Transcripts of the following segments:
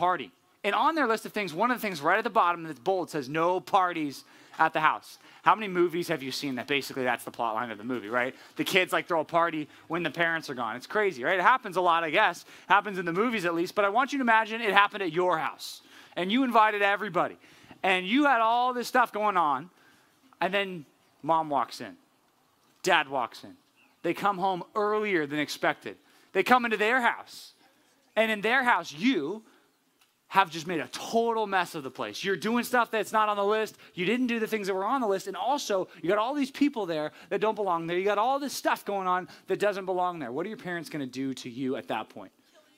party. And on their list of things, one of the things right at the bottom that's bold says no parties at the house. How many movies have you seen that basically that's the plot line of the movie, right? The kids like throw a party when the parents are gone. It's crazy, right? It happens a lot, I guess. Happens in the movies at least, but I want you to imagine it happened at your house. And you invited everybody. And you had all this stuff going on. And then mom walks in. Dad walks in. They come home earlier than expected. They come into their house. And in their house, you have just made a total mess of the place. You're doing stuff that's not on the list. You didn't do the things that were on the list. And also, you got all these people there that don't belong there. You got all this stuff going on that doesn't belong there. What are your parents going to do to you at that point?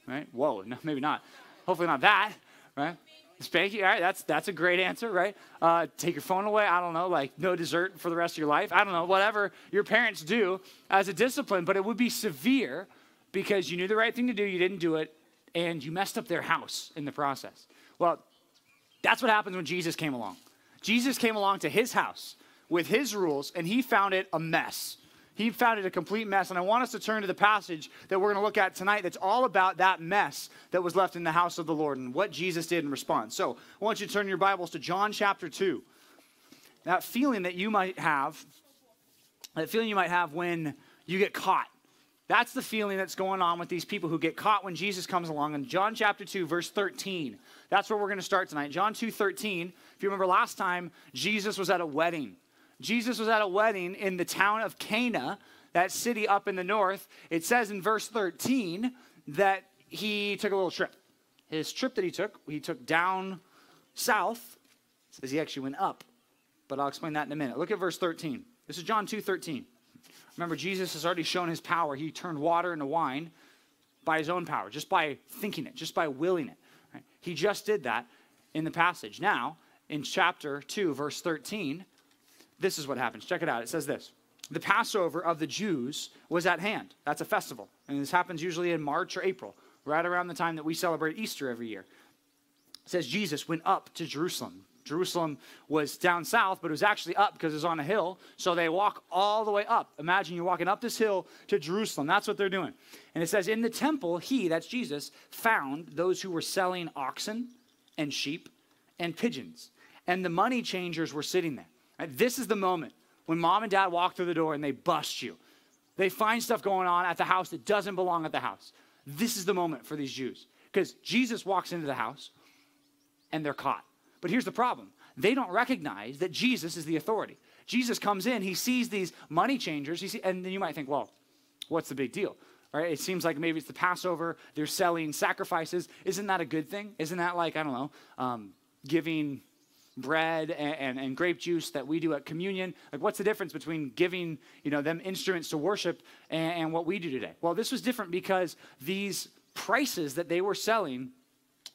Right? Whoa, no, maybe not. Hopefully not that, right? Spank you. All right, that's that's a great answer, right? Uh, take your phone away. I don't know, like no dessert for the rest of your life. I don't know, whatever your parents do as a discipline, but it would be severe because you knew the right thing to do, you didn't do it, and you messed up their house in the process. Well, that's what happens when Jesus came along. Jesus came along to his house with his rules, and he found it a mess. He found it a complete mess. And I want us to turn to the passage that we're going to look at tonight that's all about that mess that was left in the house of the Lord and what Jesus did in response. So I want you to turn your Bibles to John chapter 2. That feeling that you might have, that feeling you might have when you get caught that's the feeling that's going on with these people who get caught when Jesus comes along. In John chapter 2, verse 13, that's where we're going to start tonight. John 2 13. If you remember last time, Jesus was at a wedding. Jesus was at a wedding in the town of Cana, that city up in the north. It says in verse 13 that he took a little trip. His trip that he took, he took down south. says he actually went up, but I'll explain that in a minute. Look at verse 13. This is John 2 13. Remember, Jesus has already shown his power. He turned water into wine by his own power, just by thinking it, just by willing it. Right? He just did that in the passage. Now, in chapter 2, verse 13, this is what happens. Check it out. It says this The Passover of the Jews was at hand. That's a festival. And this happens usually in March or April, right around the time that we celebrate Easter every year. It says Jesus went up to Jerusalem Jerusalem was down south, but it was actually up because it was on a hill. So they walk all the way up. Imagine you're walking up this hill to Jerusalem. That's what they're doing. And it says, In the temple, he, that's Jesus, found those who were selling oxen and sheep and pigeons. And the money changers were sitting there. And this is the moment when mom and dad walk through the door and they bust you. They find stuff going on at the house that doesn't belong at the house. This is the moment for these Jews because Jesus walks into the house and they're caught. But here's the problem they don't recognize that Jesus is the authority. Jesus comes in, he sees these money changers, see, and then you might think, well, what's the big deal? Right? It seems like maybe it's the Passover, they're selling sacrifices. Isn't that a good thing? Isn't that like, I don't know, um, giving bread and, and, and, grape juice that we do at communion like what's the difference between giving you know them instruments to worship and, and what we do today well this was different because these prices that they were selling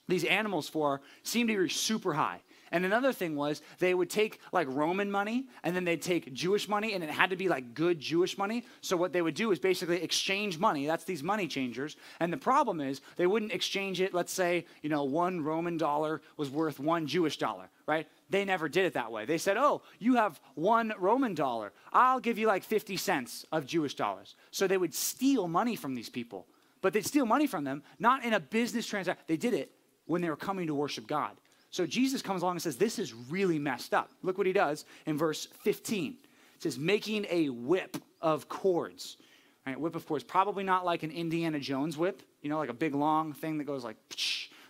these animals for seemed to be super high. And another thing was they would take like Roman money and then they'd take Jewish money and it had to be like good Jewish money. So what they would do is basically exchange money. That's these money changers. And the problem is they wouldn't exchange it. Let's say, you know, one Roman dollar was worth one Jewish dollar, right? They never did it that way. They said, oh, you have one Roman dollar. I'll give you like 50 cents of Jewish dollars. So they would steal money from these people. But they'd steal money from them, not in a business transaction. They did it when they were coming to worship God. So Jesus comes along and says, This is really messed up. Look what he does in verse 15. It says, Making a whip of cords. Right, whip of cords, probably not like an Indiana Jones whip, you know, like a big long thing that goes like,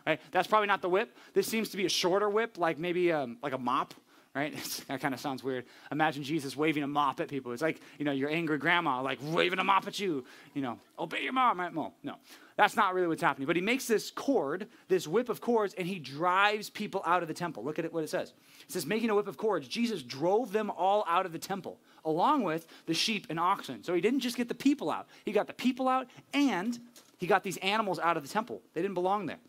right? That's probably not the whip. This seems to be a shorter whip, like maybe um, like a mop, right? that kind of sounds weird. Imagine Jesus waving a mop at people. It's like, you know, your angry grandma, like waving a mop at you, you know, obey your mom, right? No, no. That's not really what's happening. But he makes this cord, this whip of cords, and he drives people out of the temple. Look at it, what it says. It says, making a whip of cords. Jesus drove them all out of the temple, along with the sheep and oxen. So he didn't just get the people out, he got the people out, and he got these animals out of the temple. They didn't belong there.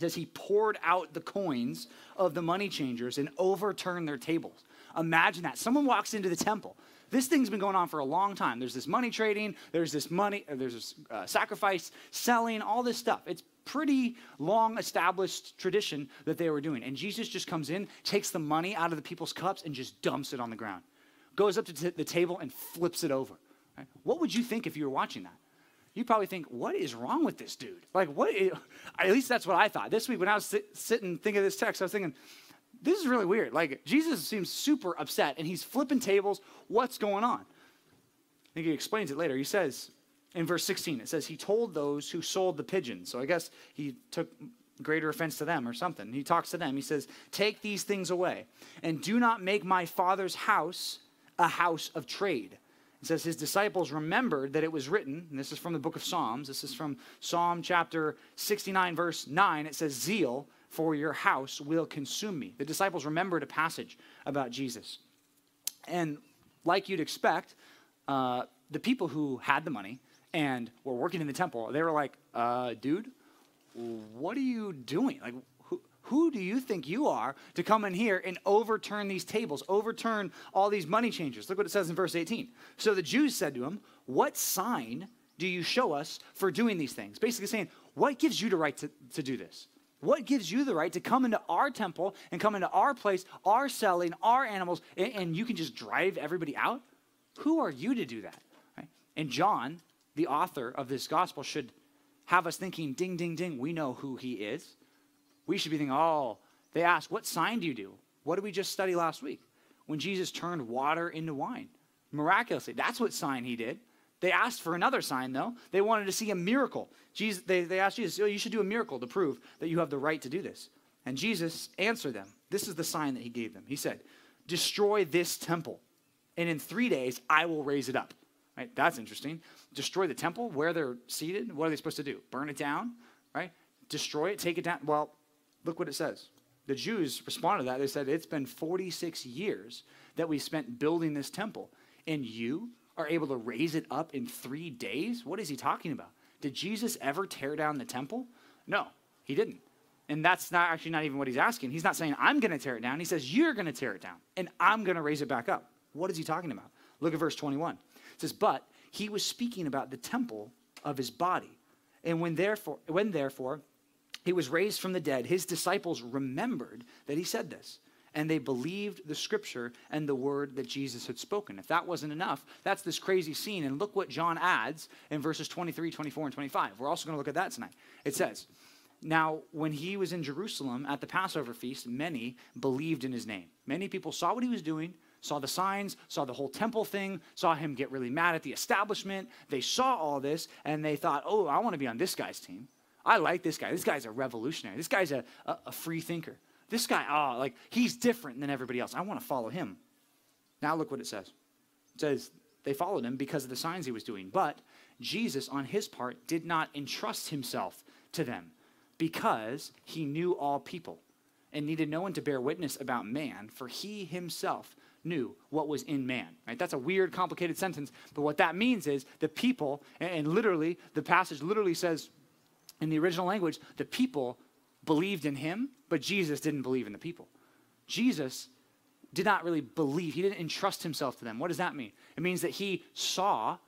Says he poured out the coins of the money changers and overturned their tables. Imagine that. Someone walks into the temple. This thing's been going on for a long time. There's this money trading, there's this money, uh, there's this uh, sacrifice, selling, all this stuff. It's pretty long established tradition that they were doing. And Jesus just comes in, takes the money out of the people's cups, and just dumps it on the ground. Goes up to t- the table and flips it over. Right? What would you think if you were watching that? You probably think, what is wrong with this dude? Like, what? Is, at least that's what I thought. This week, when I was sit, sitting thinking of this text, I was thinking, this is really weird. Like, Jesus seems super upset and he's flipping tables. What's going on? I think he explains it later. He says in verse 16, it says, He told those who sold the pigeons. So I guess he took greater offense to them or something. He talks to them. He says, Take these things away and do not make my father's house a house of trade. It says his disciples remembered that it was written, and this is from the book of Psalms. This is from Psalm chapter 69, verse 9. It says, Zeal for your house will consume me. The disciples remembered a passage about Jesus. And like you'd expect, uh, the people who had the money and were working in the temple, they were like, uh, dude, what are you doing? Like, who, do you think you are to come in here and overturn these tables, overturn all these money changers? Look what it says in verse 18. So the Jews said to him, What sign do you show us for doing these things? Basically saying, What gives you the right to, to do this? What gives you the right to come into our temple and come into our place, our selling, our animals, and, and you can just drive everybody out? Who are you to do that? Right? And John, the author of this gospel, should have us thinking, ding, ding, ding, we know who he is. We should be thinking, oh, they ask, what sign do you do? What did we just study last week? When Jesus turned water into wine. Miraculously. That's what sign he did. They asked for another sign, though. They wanted to see a miracle. Jesus, they, they asked Jesus, oh, you should do a miracle to prove that you have the right to do this. And Jesus answered them. This is the sign that he gave them. He said, Destroy this temple, and in three days I will raise it up. Right? That's interesting. Destroy the temple where they're seated. What are they supposed to do? Burn it down, right? Destroy it, take it down. Well, look what it says. The Jews responded to that. They said, It's been 46 years that we spent building this temple, and you are able to raise it up in three days? What is he talking about? Did Jesus ever tear down the temple? No, he didn't. And that's not actually not even what he's asking. He's not saying, I'm going to tear it down. He says, You're going to tear it down, and I'm going to raise it back up. What is he talking about? Look at verse 21. It says, But he was speaking about the temple of his body. And when therefore, when therefore he was raised from the dead, his disciples remembered that he said this and they believed the scripture and the word that Jesus had spoken. If that wasn't enough, that's this crazy scene. And look what John adds in verses 23, 24, and 25. We're also going to look at that tonight. It says, Now, when he was in Jerusalem at the Passover feast, many believed in his name. Many people saw what he was doing, saw the signs, saw the whole temple thing, saw him get really mad at the establishment. They saw all this and they thought, Oh, I want to be on this guy's team. I like this guy. This guy's a revolutionary. This guy's a, a, a free thinker. This guy, oh, like he's different than everybody else. I want to follow him. Now look what it says. It says they followed him because of the signs he was doing. But Jesus, on his part, did not entrust himself to them because he knew all people and needed no one to bear witness about man, for he himself knew what was in man. Right? That's a weird, complicated sentence, but what that means is the people, and literally, the passage literally says in the original language, the people believed in him, but Jesus didn't believe in the people. Jesus did not really believe, he didn't entrust himself to them. What does that mean? It means that he saw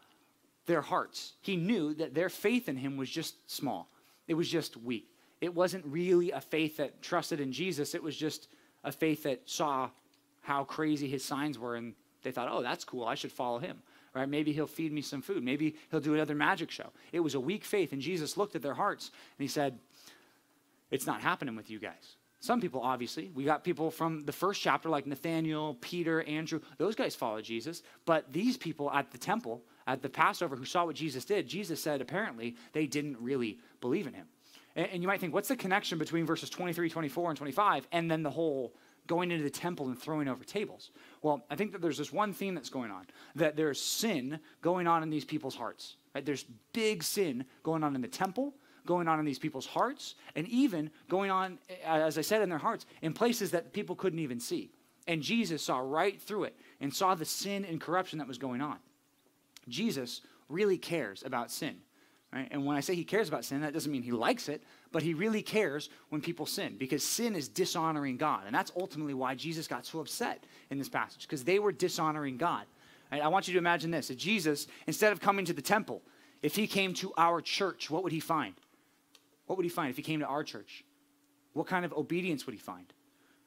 their hearts. He knew that their faith in him was just small, it was just weak. It wasn't really a faith that trusted in Jesus, it was just a faith that saw how crazy his signs were and they thought, oh, that's cool, I should follow him. Right? Maybe he'll feed me some food. Maybe he'll do another magic show. It was a weak faith, and Jesus looked at their hearts and he said, it's not happening with you guys. Some people, obviously, we got people from the first chapter like Nathaniel, Peter, Andrew. Those guys followed Jesus. But these people at the temple, at the Passover, who saw what Jesus did, Jesus said apparently they didn't really believe in him. And, and you might think, what's the connection between verses 23, 24, and 25, and then the whole going into the temple and throwing over tables? Well, I think that there's this one theme that's going on that there's sin going on in these people's hearts. Right? There's big sin going on in the temple going on in these people's hearts, and even going on, as I said, in their hearts, in places that people couldn't even see. And Jesus saw right through it and saw the sin and corruption that was going on. Jesus really cares about sin. Right? And when I say he cares about sin, that doesn't mean he likes it, but he really cares when people sin because sin is dishonoring God. And that's ultimately why Jesus got so upset in this passage because they were dishonoring God. Right? I want you to imagine this. If Jesus, instead of coming to the temple, if he came to our church, what would he find? what would he find if he came to our church? What kind of obedience would he find?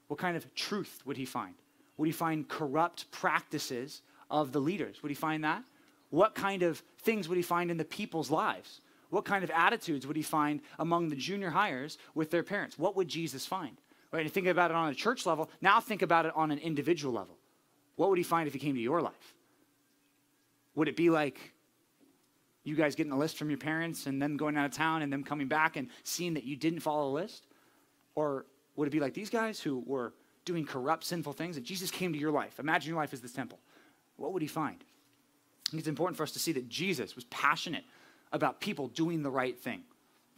What kind of truth would he find? Would he find corrupt practices of the leaders? Would he find that? What kind of things would he find in the people's lives? What kind of attitudes would he find among the junior highers with their parents? What would Jesus find? Right? And think about it on a church level. Now think about it on an individual level. What would he find if he came to your life? Would it be like you guys getting a list from your parents and them going out of town and them coming back and seeing that you didn't follow a list? Or would it be like these guys who were doing corrupt, sinful things and Jesus came to your life? Imagine your life as this temple. What would he find? I think it's important for us to see that Jesus was passionate about people doing the right thing.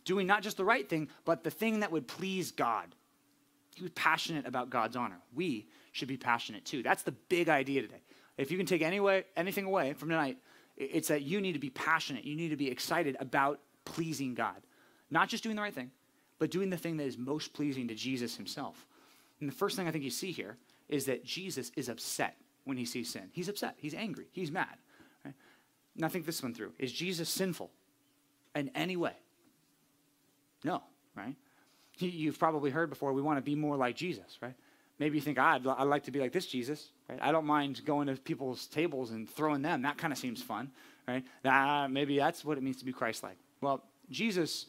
Doing not just the right thing, but the thing that would please God. He was passionate about God's honor. We should be passionate too. That's the big idea today. If you can take any way, anything away from tonight, it's that you need to be passionate. You need to be excited about pleasing God. Not just doing the right thing, but doing the thing that is most pleasing to Jesus himself. And the first thing I think you see here is that Jesus is upset when he sees sin. He's upset. He's angry. He's mad. Right? Now think this one through. Is Jesus sinful in any way? No, right? You've probably heard before, we want to be more like Jesus, right? Maybe you think, ah, I'd, I'd like to be like this Jesus, right? I don't mind going to people's tables and throwing them. That kind of seems fun, right? Ah, maybe that's what it means to be Christ-like. Well, Jesus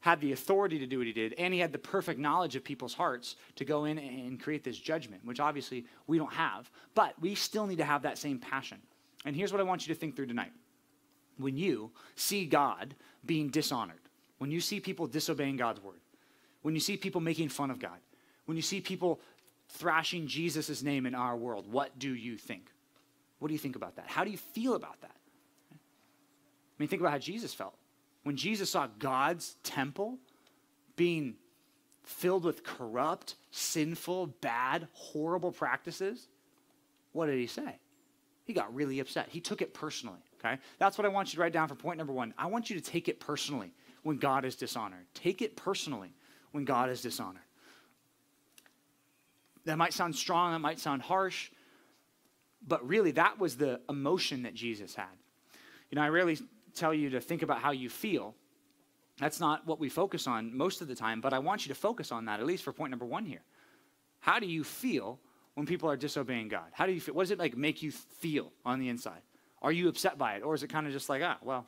had the authority to do what he did, and he had the perfect knowledge of people's hearts to go in and create this judgment, which obviously we don't have. But we still need to have that same passion. And here's what I want you to think through tonight. When you see God being dishonored, when you see people disobeying God's word, when you see people making fun of God, when you see people thrashing Jesus' name in our world, what do you think? What do you think about that? How do you feel about that? I mean, think about how Jesus felt. When Jesus saw God's temple being filled with corrupt, sinful, bad, horrible practices, what did he say? He got really upset. He took it personally, okay? That's what I want you to write down for point number one. I want you to take it personally when God is dishonored. Take it personally when God is dishonored. That might sound strong, that might sound harsh, but really that was the emotion that Jesus had. You know, I rarely tell you to think about how you feel. That's not what we focus on most of the time, but I want you to focus on that, at least for point number one here. How do you feel when people are disobeying God? How do you feel? What does it like make you feel on the inside? Are you upset by it? Or is it kind of just like, ah, well,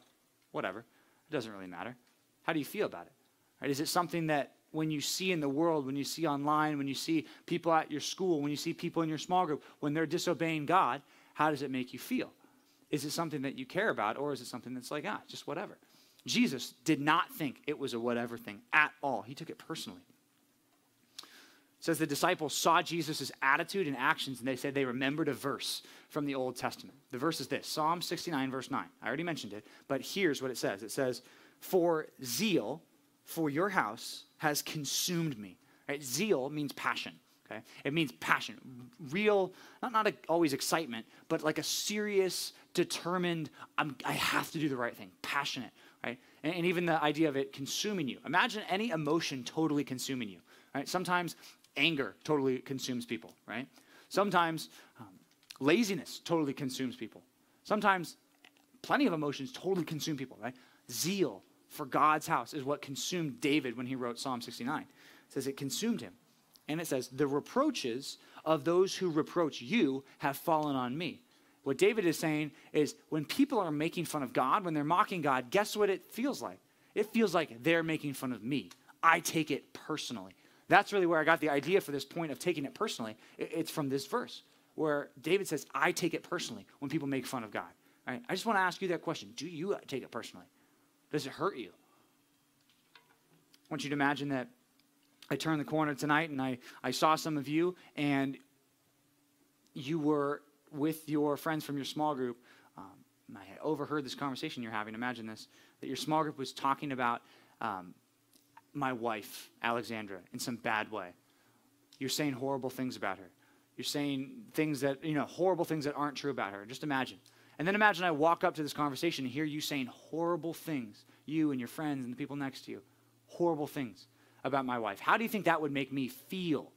whatever. It doesn't really matter. How do you feel about it? Right? Is it something that when you see in the world, when you see online, when you see people at your school, when you see people in your small group, when they're disobeying God, how does it make you feel? Is it something that you care about, or is it something that's like, ah, just whatever? Jesus did not think it was a whatever thing at all. He took it personally. Says the disciples saw Jesus' attitude and actions, and they said they remembered a verse from the Old Testament. The verse is this Psalm 69, verse 9. I already mentioned it, but here's what it says it says, For zeal for your house has consumed me. Right? Zeal means passion. Okay? It means passion, real, not, not a, always excitement, but like a serious, determined, I'm, i have to do the right thing, passionate, right? And, and, even the idea of it consuming you. Imagine any emotion totally consuming you, right? Sometimes anger totally consumes people, right? Sometimes um, laziness totally consumes people. Sometimes plenty of emotions totally consume people, right? Zeal, for God's house is what consumed David when he wrote Psalm 69. It says it consumed him. And it says, The reproaches of those who reproach you have fallen on me. What David is saying is when people are making fun of God, when they're mocking God, guess what it feels like? It feels like they're making fun of me. I take it personally. That's really where I got the idea for this point of taking it personally. It's from this verse where David says, I take it personally when people make fun of God. Right? I just want to ask you that question. Do you take it personally? Does it hurt you? I want you to imagine that I turned the corner tonight and I, I saw some of you, and you were with your friends from your small group. Um, I overheard this conversation you're having. Imagine this that your small group was talking about um, my wife, Alexandra, in some bad way. You're saying horrible things about her. You're saying things that, you know, horrible things that aren't true about her. Just imagine. And then imagine I walk up to this conversation and hear you saying horrible things, you and your friends and the people next to you, horrible things about my wife. How do you think that would make me feel?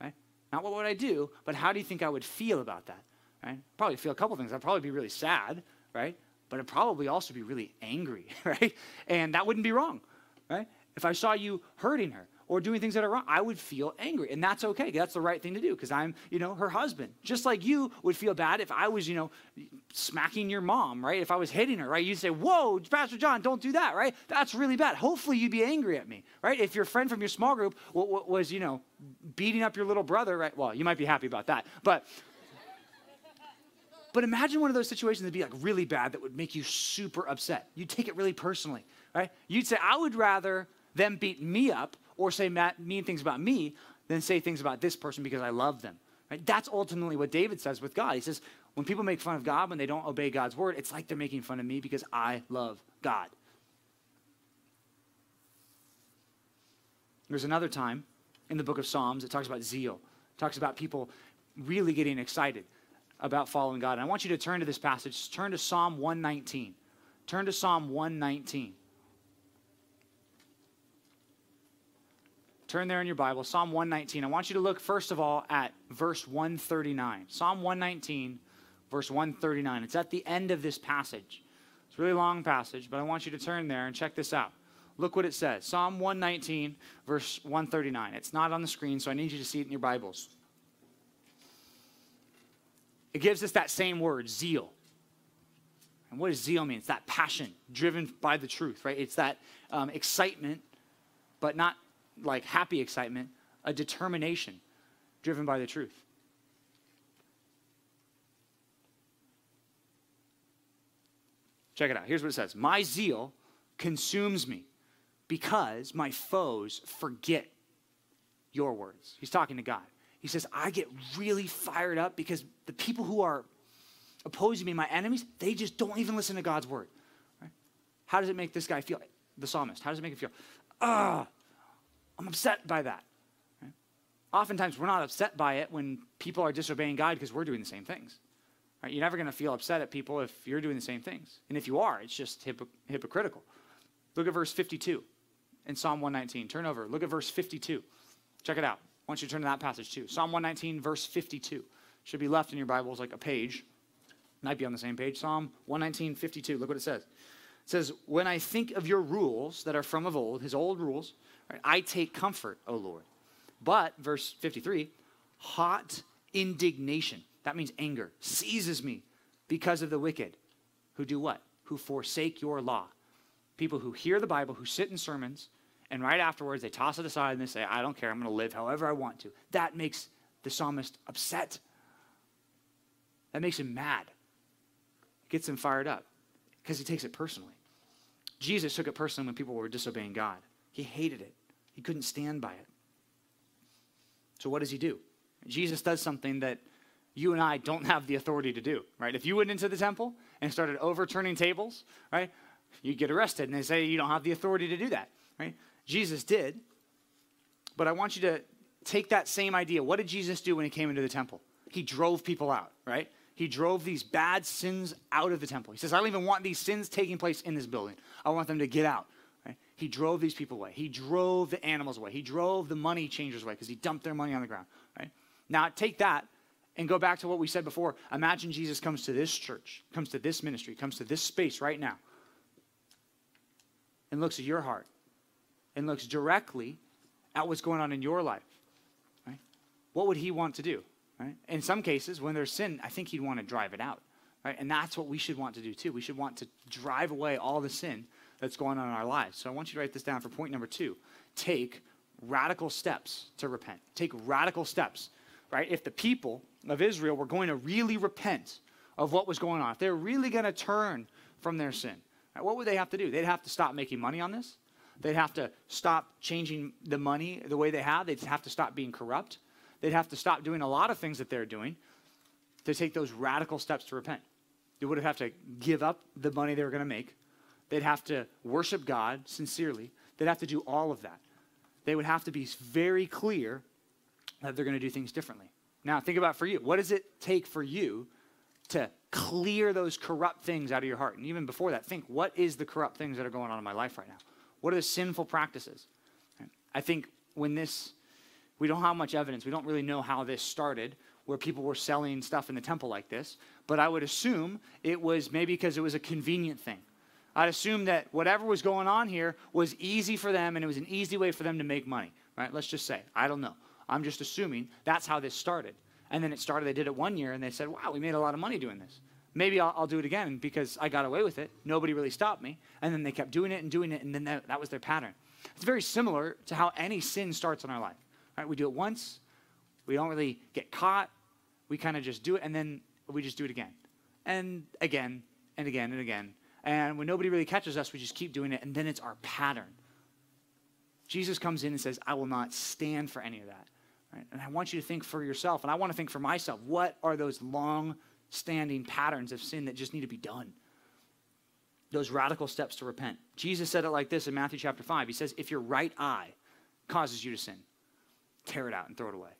Right? Not what would I do, but how do you think I would feel about that? Right? Probably feel a couple things. I'd probably be really sad, right? But I'd probably also be really angry, right? And that wouldn't be wrong, right? If I saw you hurting her or doing things that are wrong, I would feel angry. And that's okay. That's the right thing to do because I'm, you know, her husband. Just like you would feel bad if I was, you know, smacking your mom, right? If I was hitting her, right? You'd say, Whoa, Pastor John, don't do that, right? That's really bad. Hopefully you'd be angry at me, right? If your friend from your small group was, you know, beating up your little brother, right? Well, you might be happy about that. But but imagine one of those situations that'd be like really bad that would make you super upset. You'd take it really personally, right? You'd say, I would rather them beat me up or say mean things about me than say things about this person because I love them. Right? That's ultimately what David says with God. He says, when people make fun of God, when they don't obey God's word, it's like they're making fun of me because I love God. There's another time in the book of Psalms it talks about zeal. It talks about people really getting excited about following God. And I want you to turn to this passage. Turn to Psalm 119. Turn to Psalm 119. Turn there in your Bible, Psalm 119. I want you to look, first of all, at verse 139. Psalm 119, verse 139. It's at the end of this passage. It's a really long passage, but I want you to turn there and check this out. Look what it says Psalm 119, verse 139. It's not on the screen, so I need you to see it in your Bibles. It gives us that same word, zeal. And what does zeal mean? It's that passion driven by the truth, right? It's that um, excitement, but not like happy excitement, a determination driven by the truth. Check it out. Here's what it says My zeal consumes me because my foes forget your words. He's talking to God. He says, I get really fired up because the people who are opposing me, my enemies, they just don't even listen to God's word. Right? How does it make this guy feel? The psalmist, how does it make him feel? Ah, I'm upset by that. Right? Oftentimes, we're not upset by it when people are disobeying God because we're doing the same things. Right? You're never going to feel upset at people if you're doing the same things. And if you are, it's just hypo- hypocritical. Look at verse 52 in Psalm 119. Turn over. Look at verse 52. Check it out. I want you to turn to that passage too. Psalm 119, verse 52. Should be left in your Bibles like a page. Might be on the same page. Psalm 119, 52. Look what it says. It says, When I think of your rules that are from of old, his old rules, right, I take comfort, O Lord. But, verse 53, hot indignation, that means anger, seizes me because of the wicked who do what? Who forsake your law. People who hear the Bible, who sit in sermons, and right afterwards they toss it aside and they say, I don't care, I'm going to live however I want to. That makes the psalmist upset. That makes him mad. It gets him fired up because he takes it personally. Jesus took it personally when people were disobeying God. He hated it, he couldn't stand by it. So, what does he do? Jesus does something that you and I don't have the authority to do, right? If you went into the temple and started overturning tables, right, you'd get arrested and they say you don't have the authority to do that, right? Jesus did. But I want you to take that same idea. What did Jesus do when he came into the temple? He drove people out, right? He drove these bad sins out of the temple. He says, I don't even want these sins taking place in this building. I want them to get out. He drove these people away. He drove the animals away. He drove the money changers away because he dumped their money on the ground. Right? Now, take that and go back to what we said before. Imagine Jesus comes to this church, comes to this ministry, comes to this space right now, and looks at your heart and looks directly at what's going on in your life. Right? What would he want to do? Right? In some cases, when there's sin, I think he'd want to drive it out. Right? And that's what we should want to do too. We should want to drive away all the sin that's going on in our lives. So I want you to write this down for point number two. Take radical steps to repent. Take radical steps. Right? If the people of Israel were going to really repent of what was going on, if they're really going to turn from their sin, right, what would they have to do? They'd have to stop making money on this. They'd have to stop changing the money the way they have. They'd have to stop being corrupt. They'd have to stop doing a lot of things that they're doing to take those radical steps to repent. They would have to give up the money they were going to make. They'd have to worship God sincerely. They'd have to do all of that. They would have to be very clear that they're going to do things differently. Now, think about for you. What does it take for you to clear those corrupt things out of your heart? And even before that, think what is the corrupt things that are going on in my life right now? What are the sinful practices? I think when this we don't have much evidence. We don't really know how this started, where people were selling stuff in the temple like this. But I would assume it was maybe because it was a convenient thing. I'd assume that whatever was going on here was easy for them and it was an easy way for them to make money. right? Let's just say. I don't know. I'm just assuming that's how this started. And then it started, they did it one year and they said, wow, we made a lot of money doing this. Maybe I'll, I'll do it again because I got away with it. Nobody really stopped me. And then they kept doing it and doing it, and then that, that was their pattern. It's very similar to how any sin starts in our life. Right? We do it once, we don't really get caught, we kind of just do it, and then we just do it again. And again, and again, and again. And when nobody really catches us, we just keep doing it, and then it's our pattern. Jesus comes in and says, I will not stand for any of that. Right? And I want you to think for yourself, and I want to think for myself what are those long standing patterns of sin that just need to be done? Those radical steps to repent. Jesus said it like this in Matthew chapter 5. He says, If your right eye causes you to sin, tear it out and throw it away.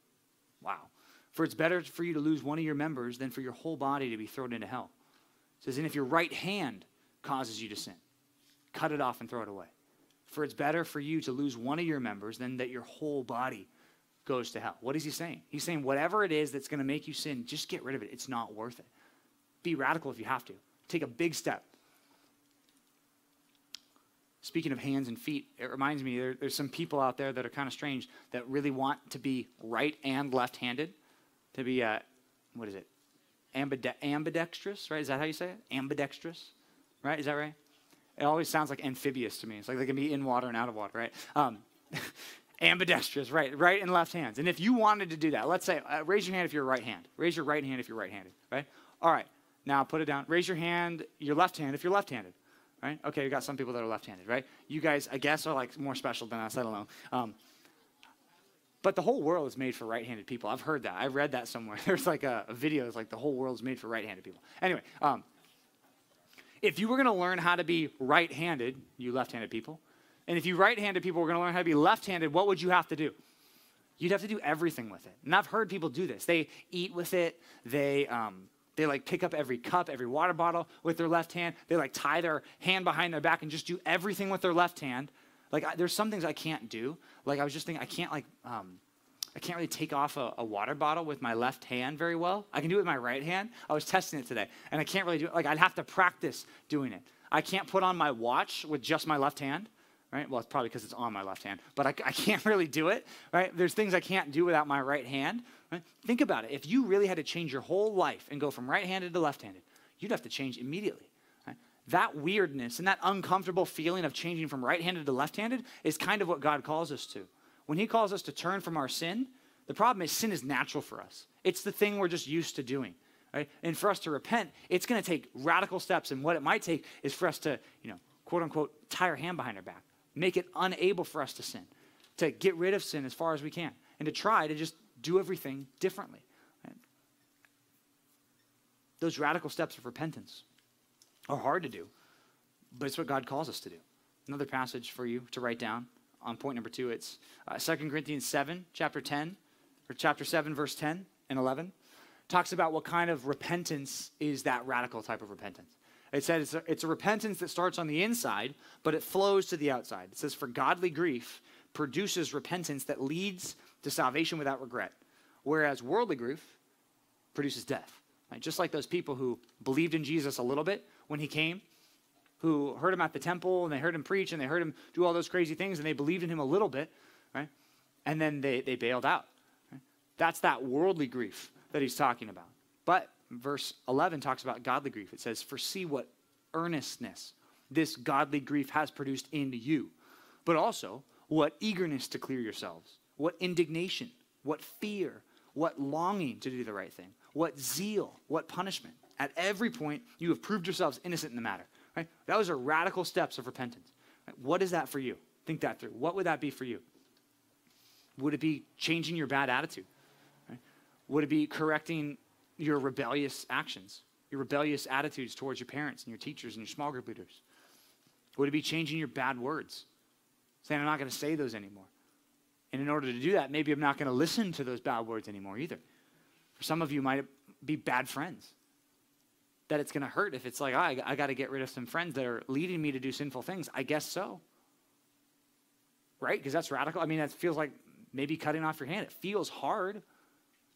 Wow. For it's better for you to lose one of your members than for your whole body to be thrown into hell. It says, And if your right hand causes you to sin, cut it off and throw it away. For it's better for you to lose one of your members than that your whole body goes to hell. What is he saying? He's saying whatever it is that's going to make you sin, just get rid of it. It's not worth it. Be radical if you have to. Take a big step. Speaking of hands and feet, it reminds me there, there's some people out there that are kind of strange that really want to be right and left handed, to be, uh, what is it? Ambide- ambidextrous, right? Is that how you say it? Ambidextrous, right? Is that right? It always sounds like amphibious to me. It's like they can be in water and out of water, right? Um, ambidextrous, right? Right and left hands. And if you wanted to do that, let's say, uh, raise your hand if you're right hand. Raise your right hand if you're right handed, right? All right, now put it down. Raise your hand, your left hand if you're left handed, right? Okay, we got some people that are left handed, right? You guys, I guess, are like more special than us. I don't know. Um, but the whole world is made for right handed people. I've heard that. I read that somewhere. There's like a, a video that's like the whole world's made for right handed people. Anyway, um, if you were going to learn how to be right handed, you left handed people, and if you right handed people were going to learn how to be left handed, what would you have to do? You'd have to do everything with it. And I've heard people do this. They eat with it, they, um, they like pick up every cup, every water bottle with their left hand. They like tie their hand behind their back and just do everything with their left hand. Like I, there's some things I can't do. Like I was just thinking, I can't like um, I can't really take off a, a, water bottle with my left hand very well. I can do it with my right hand. I was testing it today, and I can't really do it. Like I'd have to practice doing it. I can't put on my watch with just my left hand right? Well, it's probably because it's on my left hand, but I, I, can't really do it, right? There's things I can't do without my right hand. Right? Think about it. If you really had to change your whole life and go from right handed to left handed, you'd have to change immediately. That weirdness and that uncomfortable feeling of changing from right handed to left handed is kind of what God calls us to. When He calls us to turn from our sin, the problem is sin is natural for us, it's the thing we're just used to doing. Right? And for us to repent, it's going to take radical steps. And what it might take is for us to, you know, quote unquote, tie our hand behind our back make it unable for us to sin, to get rid of sin as far as we can, and to try to just do everything differently. Right? Those radical steps of repentance are hard to do, but it's what God calls us to do. Another passage for you to write down on point number two it's uh, 2 Corinthians 7, chapter 10, or chapter 7, verse 10 and 11. Talks about what kind of repentance is that radical type of repentance. It says it's a, it's a repentance that starts on the inside, but it flows to the outside. It says, For godly grief produces repentance that leads to salvation without regret, whereas worldly grief produces death. Right? Just like those people who believed in Jesus a little bit when he came, who heard him at the temple and they heard him preach and they heard him do all those crazy things and they believed in him a little bit, right? And then they, they bailed out. Right? That's that worldly grief that he's talking about. But verse 11 talks about godly grief. It says, For see what earnestness this godly grief has produced in you, but also what eagerness to clear yourselves, what indignation, what fear, what longing to do the right thing, what zeal, what punishment. At every point, you have proved yourselves innocent in the matter. Right? Those are radical steps of repentance. Right? What is that for you? Think that through. What would that be for you? Would it be changing your bad attitude? Right? Would it be correcting your rebellious actions, your rebellious attitudes towards your parents and your teachers and your small group leaders? Would it be changing your bad words? Saying, I'm not going to say those anymore. And in order to do that, maybe I'm not going to listen to those bad words anymore either. For some of you, might be bad friends. That it's going to hurt if it's like, oh, I, I got to get rid of some friends that are leading me to do sinful things. I guess so. Right? Because that's radical. I mean, that feels like maybe cutting off your hand. It feels hard,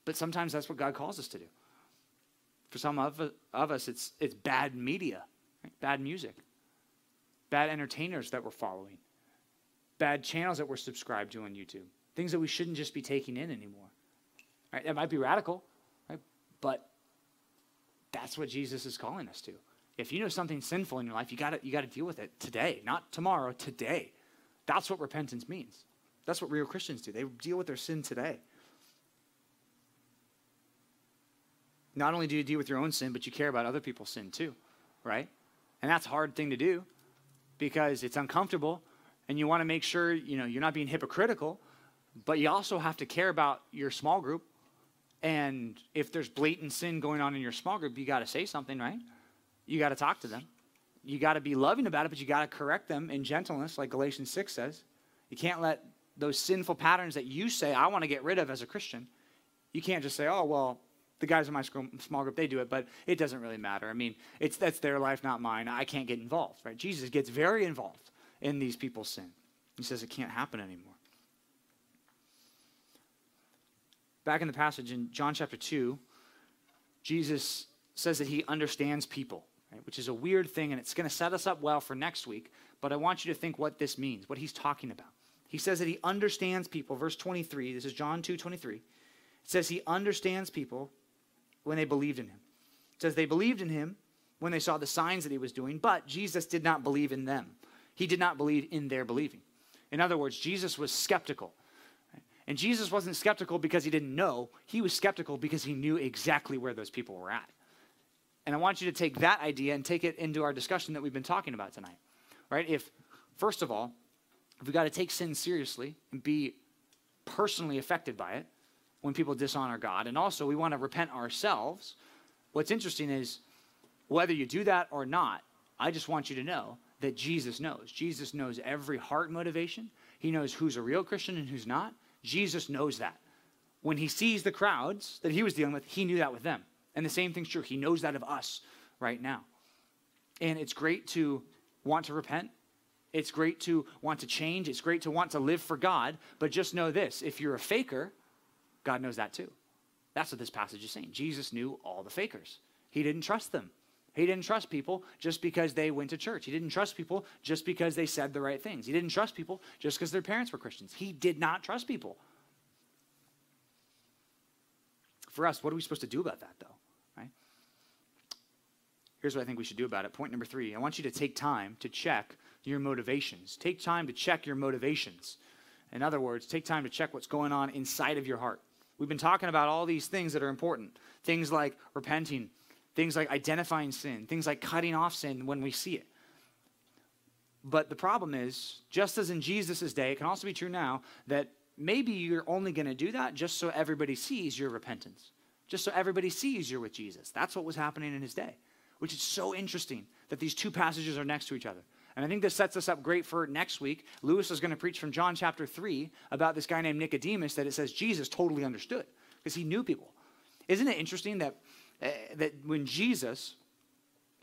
but sometimes that's what God calls us to do. For some of, of us, it's, it's bad media, right? bad music, bad entertainers that we're following, bad channels that we're subscribed to on YouTube, things that we shouldn't just be taking in anymore. Right? That might be radical, right? But that's what Jesus is calling us to. If you know something sinful in your life, you got you to deal with it today, not tomorrow, today. That's what repentance means. That's what real Christians do. They deal with their sin today. Not only do you deal with your own sin, but you care about other people's sin too, right? And that's a hard thing to do because it's uncomfortable and you want to make sure, you know, you're not being hypocritical, but you also have to care about your small group. And if there's blatant sin going on in your small group, you got to say something, right? You got to talk to them. You got to be loving about it, but you got to correct them in gentleness, like Galatians 6 says. You can't let those sinful patterns that you say, I want to get rid of as a Christian, you can't just say, oh, well, the guys in my small group, they do it, but it doesn't really matter. I mean, it's, that's their life, not mine. I can't get involved, right? Jesus gets very involved in these people's sin. He says it can't happen anymore. Back in the passage in John chapter 2, Jesus says that he understands people, right? which is a weird thing, and it's going to set us up well for next week. But I want you to think what this means, what he's talking about. He says that he understands people. Verse 23, this is John 2 23. It says he understands people when they believed in him. It says they believed in him when they saw the signs that he was doing, but Jesus did not believe in them. He did not believe in their believing. In other words, Jesus was skeptical. And Jesus wasn't skeptical because he didn't know, he was skeptical because he knew exactly where those people were at. And I want you to take that idea and take it into our discussion that we've been talking about tonight. Right? If, first of all, if we got to take sin seriously and be personally affected by it when people dishonor God, and also we want to repent ourselves, what's interesting is whether you do that or not, I just want you to know that Jesus knows. Jesus knows every heart motivation. He knows who's a real Christian and who's not. Jesus knows that. When he sees the crowds that he was dealing with, he knew that with them. And the same thing's true. He knows that of us right now. And it's great to want to repent. It's great to want to change. It's great to want to live for God. But just know this if you're a faker, God knows that too. That's what this passage is saying. Jesus knew all the fakers, he didn't trust them. He didn't trust people just because they went to church. He didn't trust people just because they said the right things. He didn't trust people just because their parents were Christians. He did not trust people. For us, what are we supposed to do about that, though? Right? Here's what I think we should do about it. Point number three I want you to take time to check your motivations. Take time to check your motivations. In other words, take time to check what's going on inside of your heart. We've been talking about all these things that are important things like repenting, Things like identifying sin, things like cutting off sin when we see it. But the problem is, just as in Jesus' day, it can also be true now that maybe you're only going to do that just so everybody sees your repentance, just so everybody sees you're with Jesus. That's what was happening in his day, which is so interesting that these two passages are next to each other. And I think this sets us up great for next week. Lewis is going to preach from John chapter 3 about this guy named Nicodemus that it says Jesus totally understood because he knew people. Isn't it interesting that uh, that when Jesus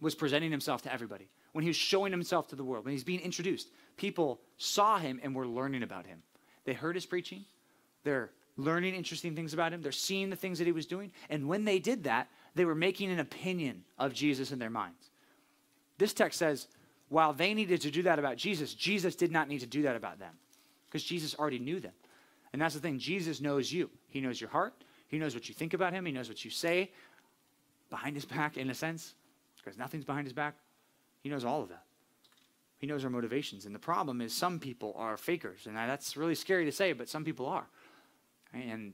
was presenting himself to everybody, when he was showing himself to the world, when he's being introduced, people saw him and were learning about him. They heard his preaching, they're learning interesting things about him, they're seeing the things that he was doing, and when they did that, they were making an opinion of Jesus in their minds. This text says, while they needed to do that about Jesus, Jesus did not need to do that about them because Jesus already knew them. And that's the thing Jesus knows you. He knows your heart. He knows what you think about him. He knows what you say behind his back in a sense, because nothing's behind his back. He knows all of that. He knows our motivations. And the problem is, some people are fakers. And that's really scary to say, but some people are. And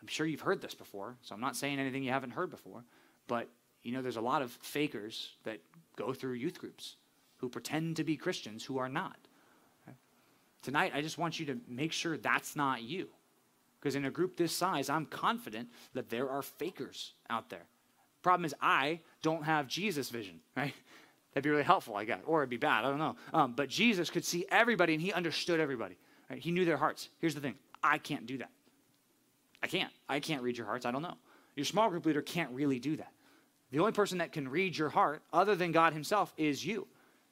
I'm sure you've heard this before, so I'm not saying anything you haven't heard before. But, you know, there's a lot of fakers that go through youth groups who pretend to be Christians who are not. Tonight, I just want you to make sure that's not you. Because in a group this size, I'm confident that there are fakers out there Problem is, I don't have Jesus' vision, right? That'd be really helpful, I guess, or it'd be bad. I don't know. Um, but Jesus could see everybody, and he understood everybody. Right? He knew their hearts. Here's the thing: I can't do that. I can't. I can't read your hearts. I don't know. Your small group leader can't really do that. The only person that can read your heart, other than God Himself, is you.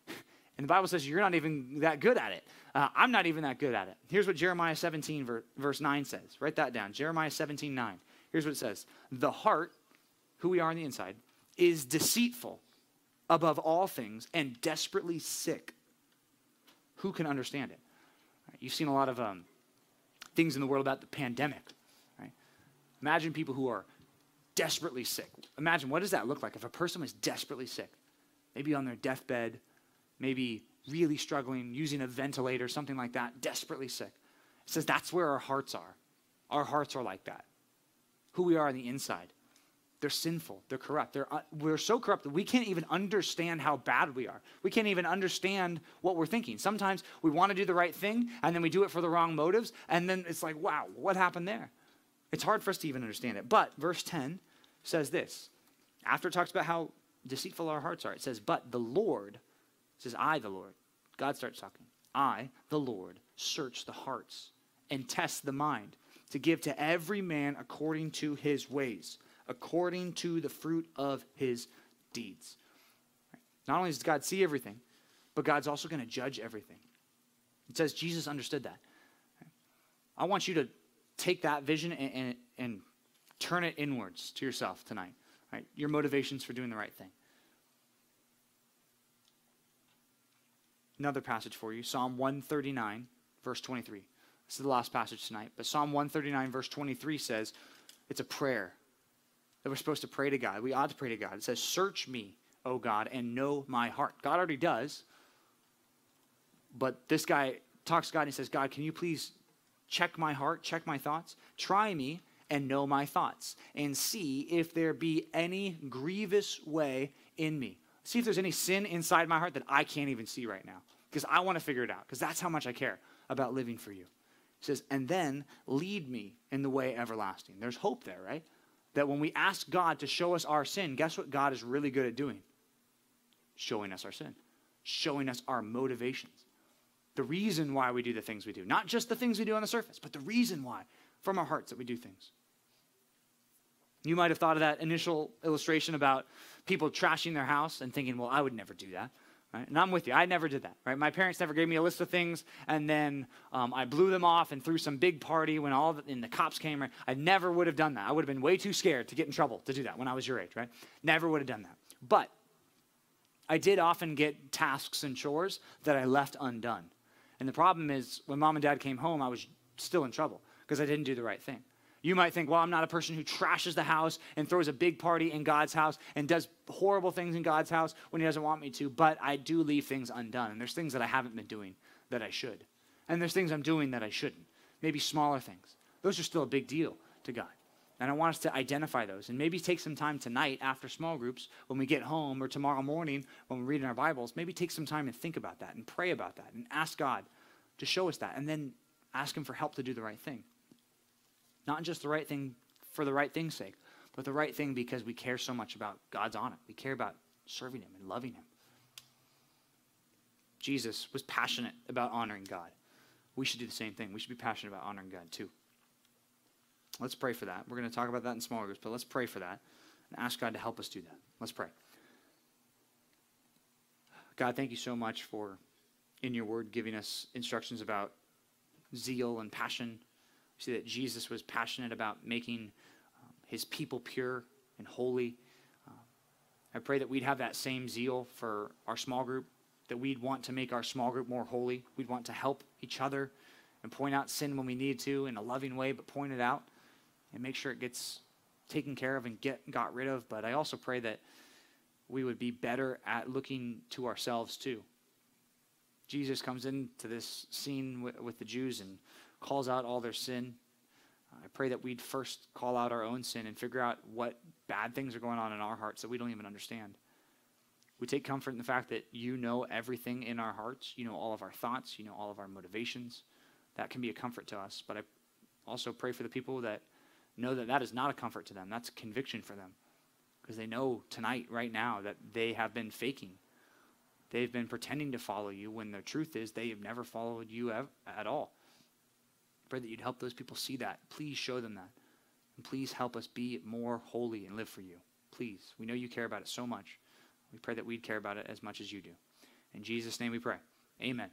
And the Bible says you're not even that good at it. Uh, I'm not even that good at it. Here's what Jeremiah 17, verse 9 says. Write that down. Jeremiah 17, 9. Here's what it says The heart who we are on the inside, is deceitful above all things and desperately sick. Who can understand it? You've seen a lot of um, things in the world about the pandemic, right? Imagine people who are desperately sick. Imagine what does that look like if a person was desperately sick? Maybe on their deathbed, maybe really struggling, using a ventilator, something like that, desperately sick. It says that's where our hearts are. Our hearts are like that. Who we are on the inside. They're sinful. They're corrupt. They're, uh, we're so corrupt that we can't even understand how bad we are. We can't even understand what we're thinking. Sometimes we want to do the right thing and then we do it for the wrong motives. And then it's like, wow, what happened there? It's hard for us to even understand it. But verse 10 says this after it talks about how deceitful our hearts are, it says, But the Lord, says, I, the Lord. God starts talking. I, the Lord, search the hearts and test the mind to give to every man according to his ways according to the fruit of his deeds. Not only does God see everything, but God's also going to judge everything. It says Jesus understood that. I want you to take that vision and, and, and turn it inwards to yourself tonight. Right? Your motivations for doing the right thing. Another passage for you Psalm 139, verse 23. This is the last passage tonight. But Psalm 139, verse 23 says it's a prayer that we're supposed to pray to God. We ought to pray to God. It says, Search me, O God, and know my heart. God already does. But this guy talks to God and he says, God, can you please check my heart, check my thoughts? Try me and know my thoughts, and see if there be any grievous way in me. See if there's any sin inside my heart that I can't even see right now. Because I want to figure it out, because that's how much I care about living for you. He says, and then lead me in the way everlasting. There's hope there, right? That when we ask God to show us our sin, guess what God is really good at doing? Showing us our sin, showing us our motivations. The reason why we do the things we do. Not just the things we do on the surface, but the reason why from our hearts that we do things. You might have thought of that initial illustration about people trashing their house and thinking, well, I would never do that. Right? And I'm with you. I never did that. Right? My parents never gave me a list of things, and then um, I blew them off and threw some big party when all the, and the cops came. Right? I never would have done that. I would have been way too scared to get in trouble to do that when I was your age. Right? Never would have done that. But I did often get tasks and chores that I left undone. And the problem is, when mom and dad came home, I was still in trouble because I didn't do the right thing. You might think, well, I'm not a person who trashes the house and throws a big party in God's house and does horrible things in God's house when He doesn't want me to, but I do leave things undone. And there's things that I haven't been doing that I should. And there's things I'm doing that I shouldn't. Maybe smaller things. Those are still a big deal to God. And I want us to identify those and maybe take some time tonight after small groups when we get home or tomorrow morning when we're reading our Bibles, maybe take some time and think about that and pray about that and ask God to show us that and then ask Him for help to do the right thing. Not just the right thing for the right thing's sake, but the right thing because we care so much about God's honor. We care about serving Him and loving Him. Jesus was passionate about honoring God. We should do the same thing. We should be passionate about honoring God too. Let's pray for that. We're going to talk about that in small groups, but let's pray for that and ask God to help us do that. Let's pray. God, thank you so much for, in your word, giving us instructions about zeal and passion see that Jesus was passionate about making um, his people pure and holy. Uh, I pray that we'd have that same zeal for our small group, that we'd want to make our small group more holy. We'd want to help each other and point out sin when we need to in a loving way, but point it out and make sure it gets taken care of and get got rid of. But I also pray that we would be better at looking to ourselves too. Jesus comes into this scene with, with the Jews and calls out all their sin. I pray that we'd first call out our own sin and figure out what bad things are going on in our hearts that we don't even understand. We take comfort in the fact that you know everything in our hearts. You know all of our thoughts. You know all of our motivations. That can be a comfort to us. But I also pray for the people that know that that is not a comfort to them. That's conviction for them. Because they know tonight, right now, that they have been faking. They've been pretending to follow you when the truth is they have never followed you at all. Pray that you'd help those people see that. Please show them that. And please help us be more holy and live for you. Please. We know you care about it so much. We pray that we'd care about it as much as you do. In Jesus' name we pray. Amen.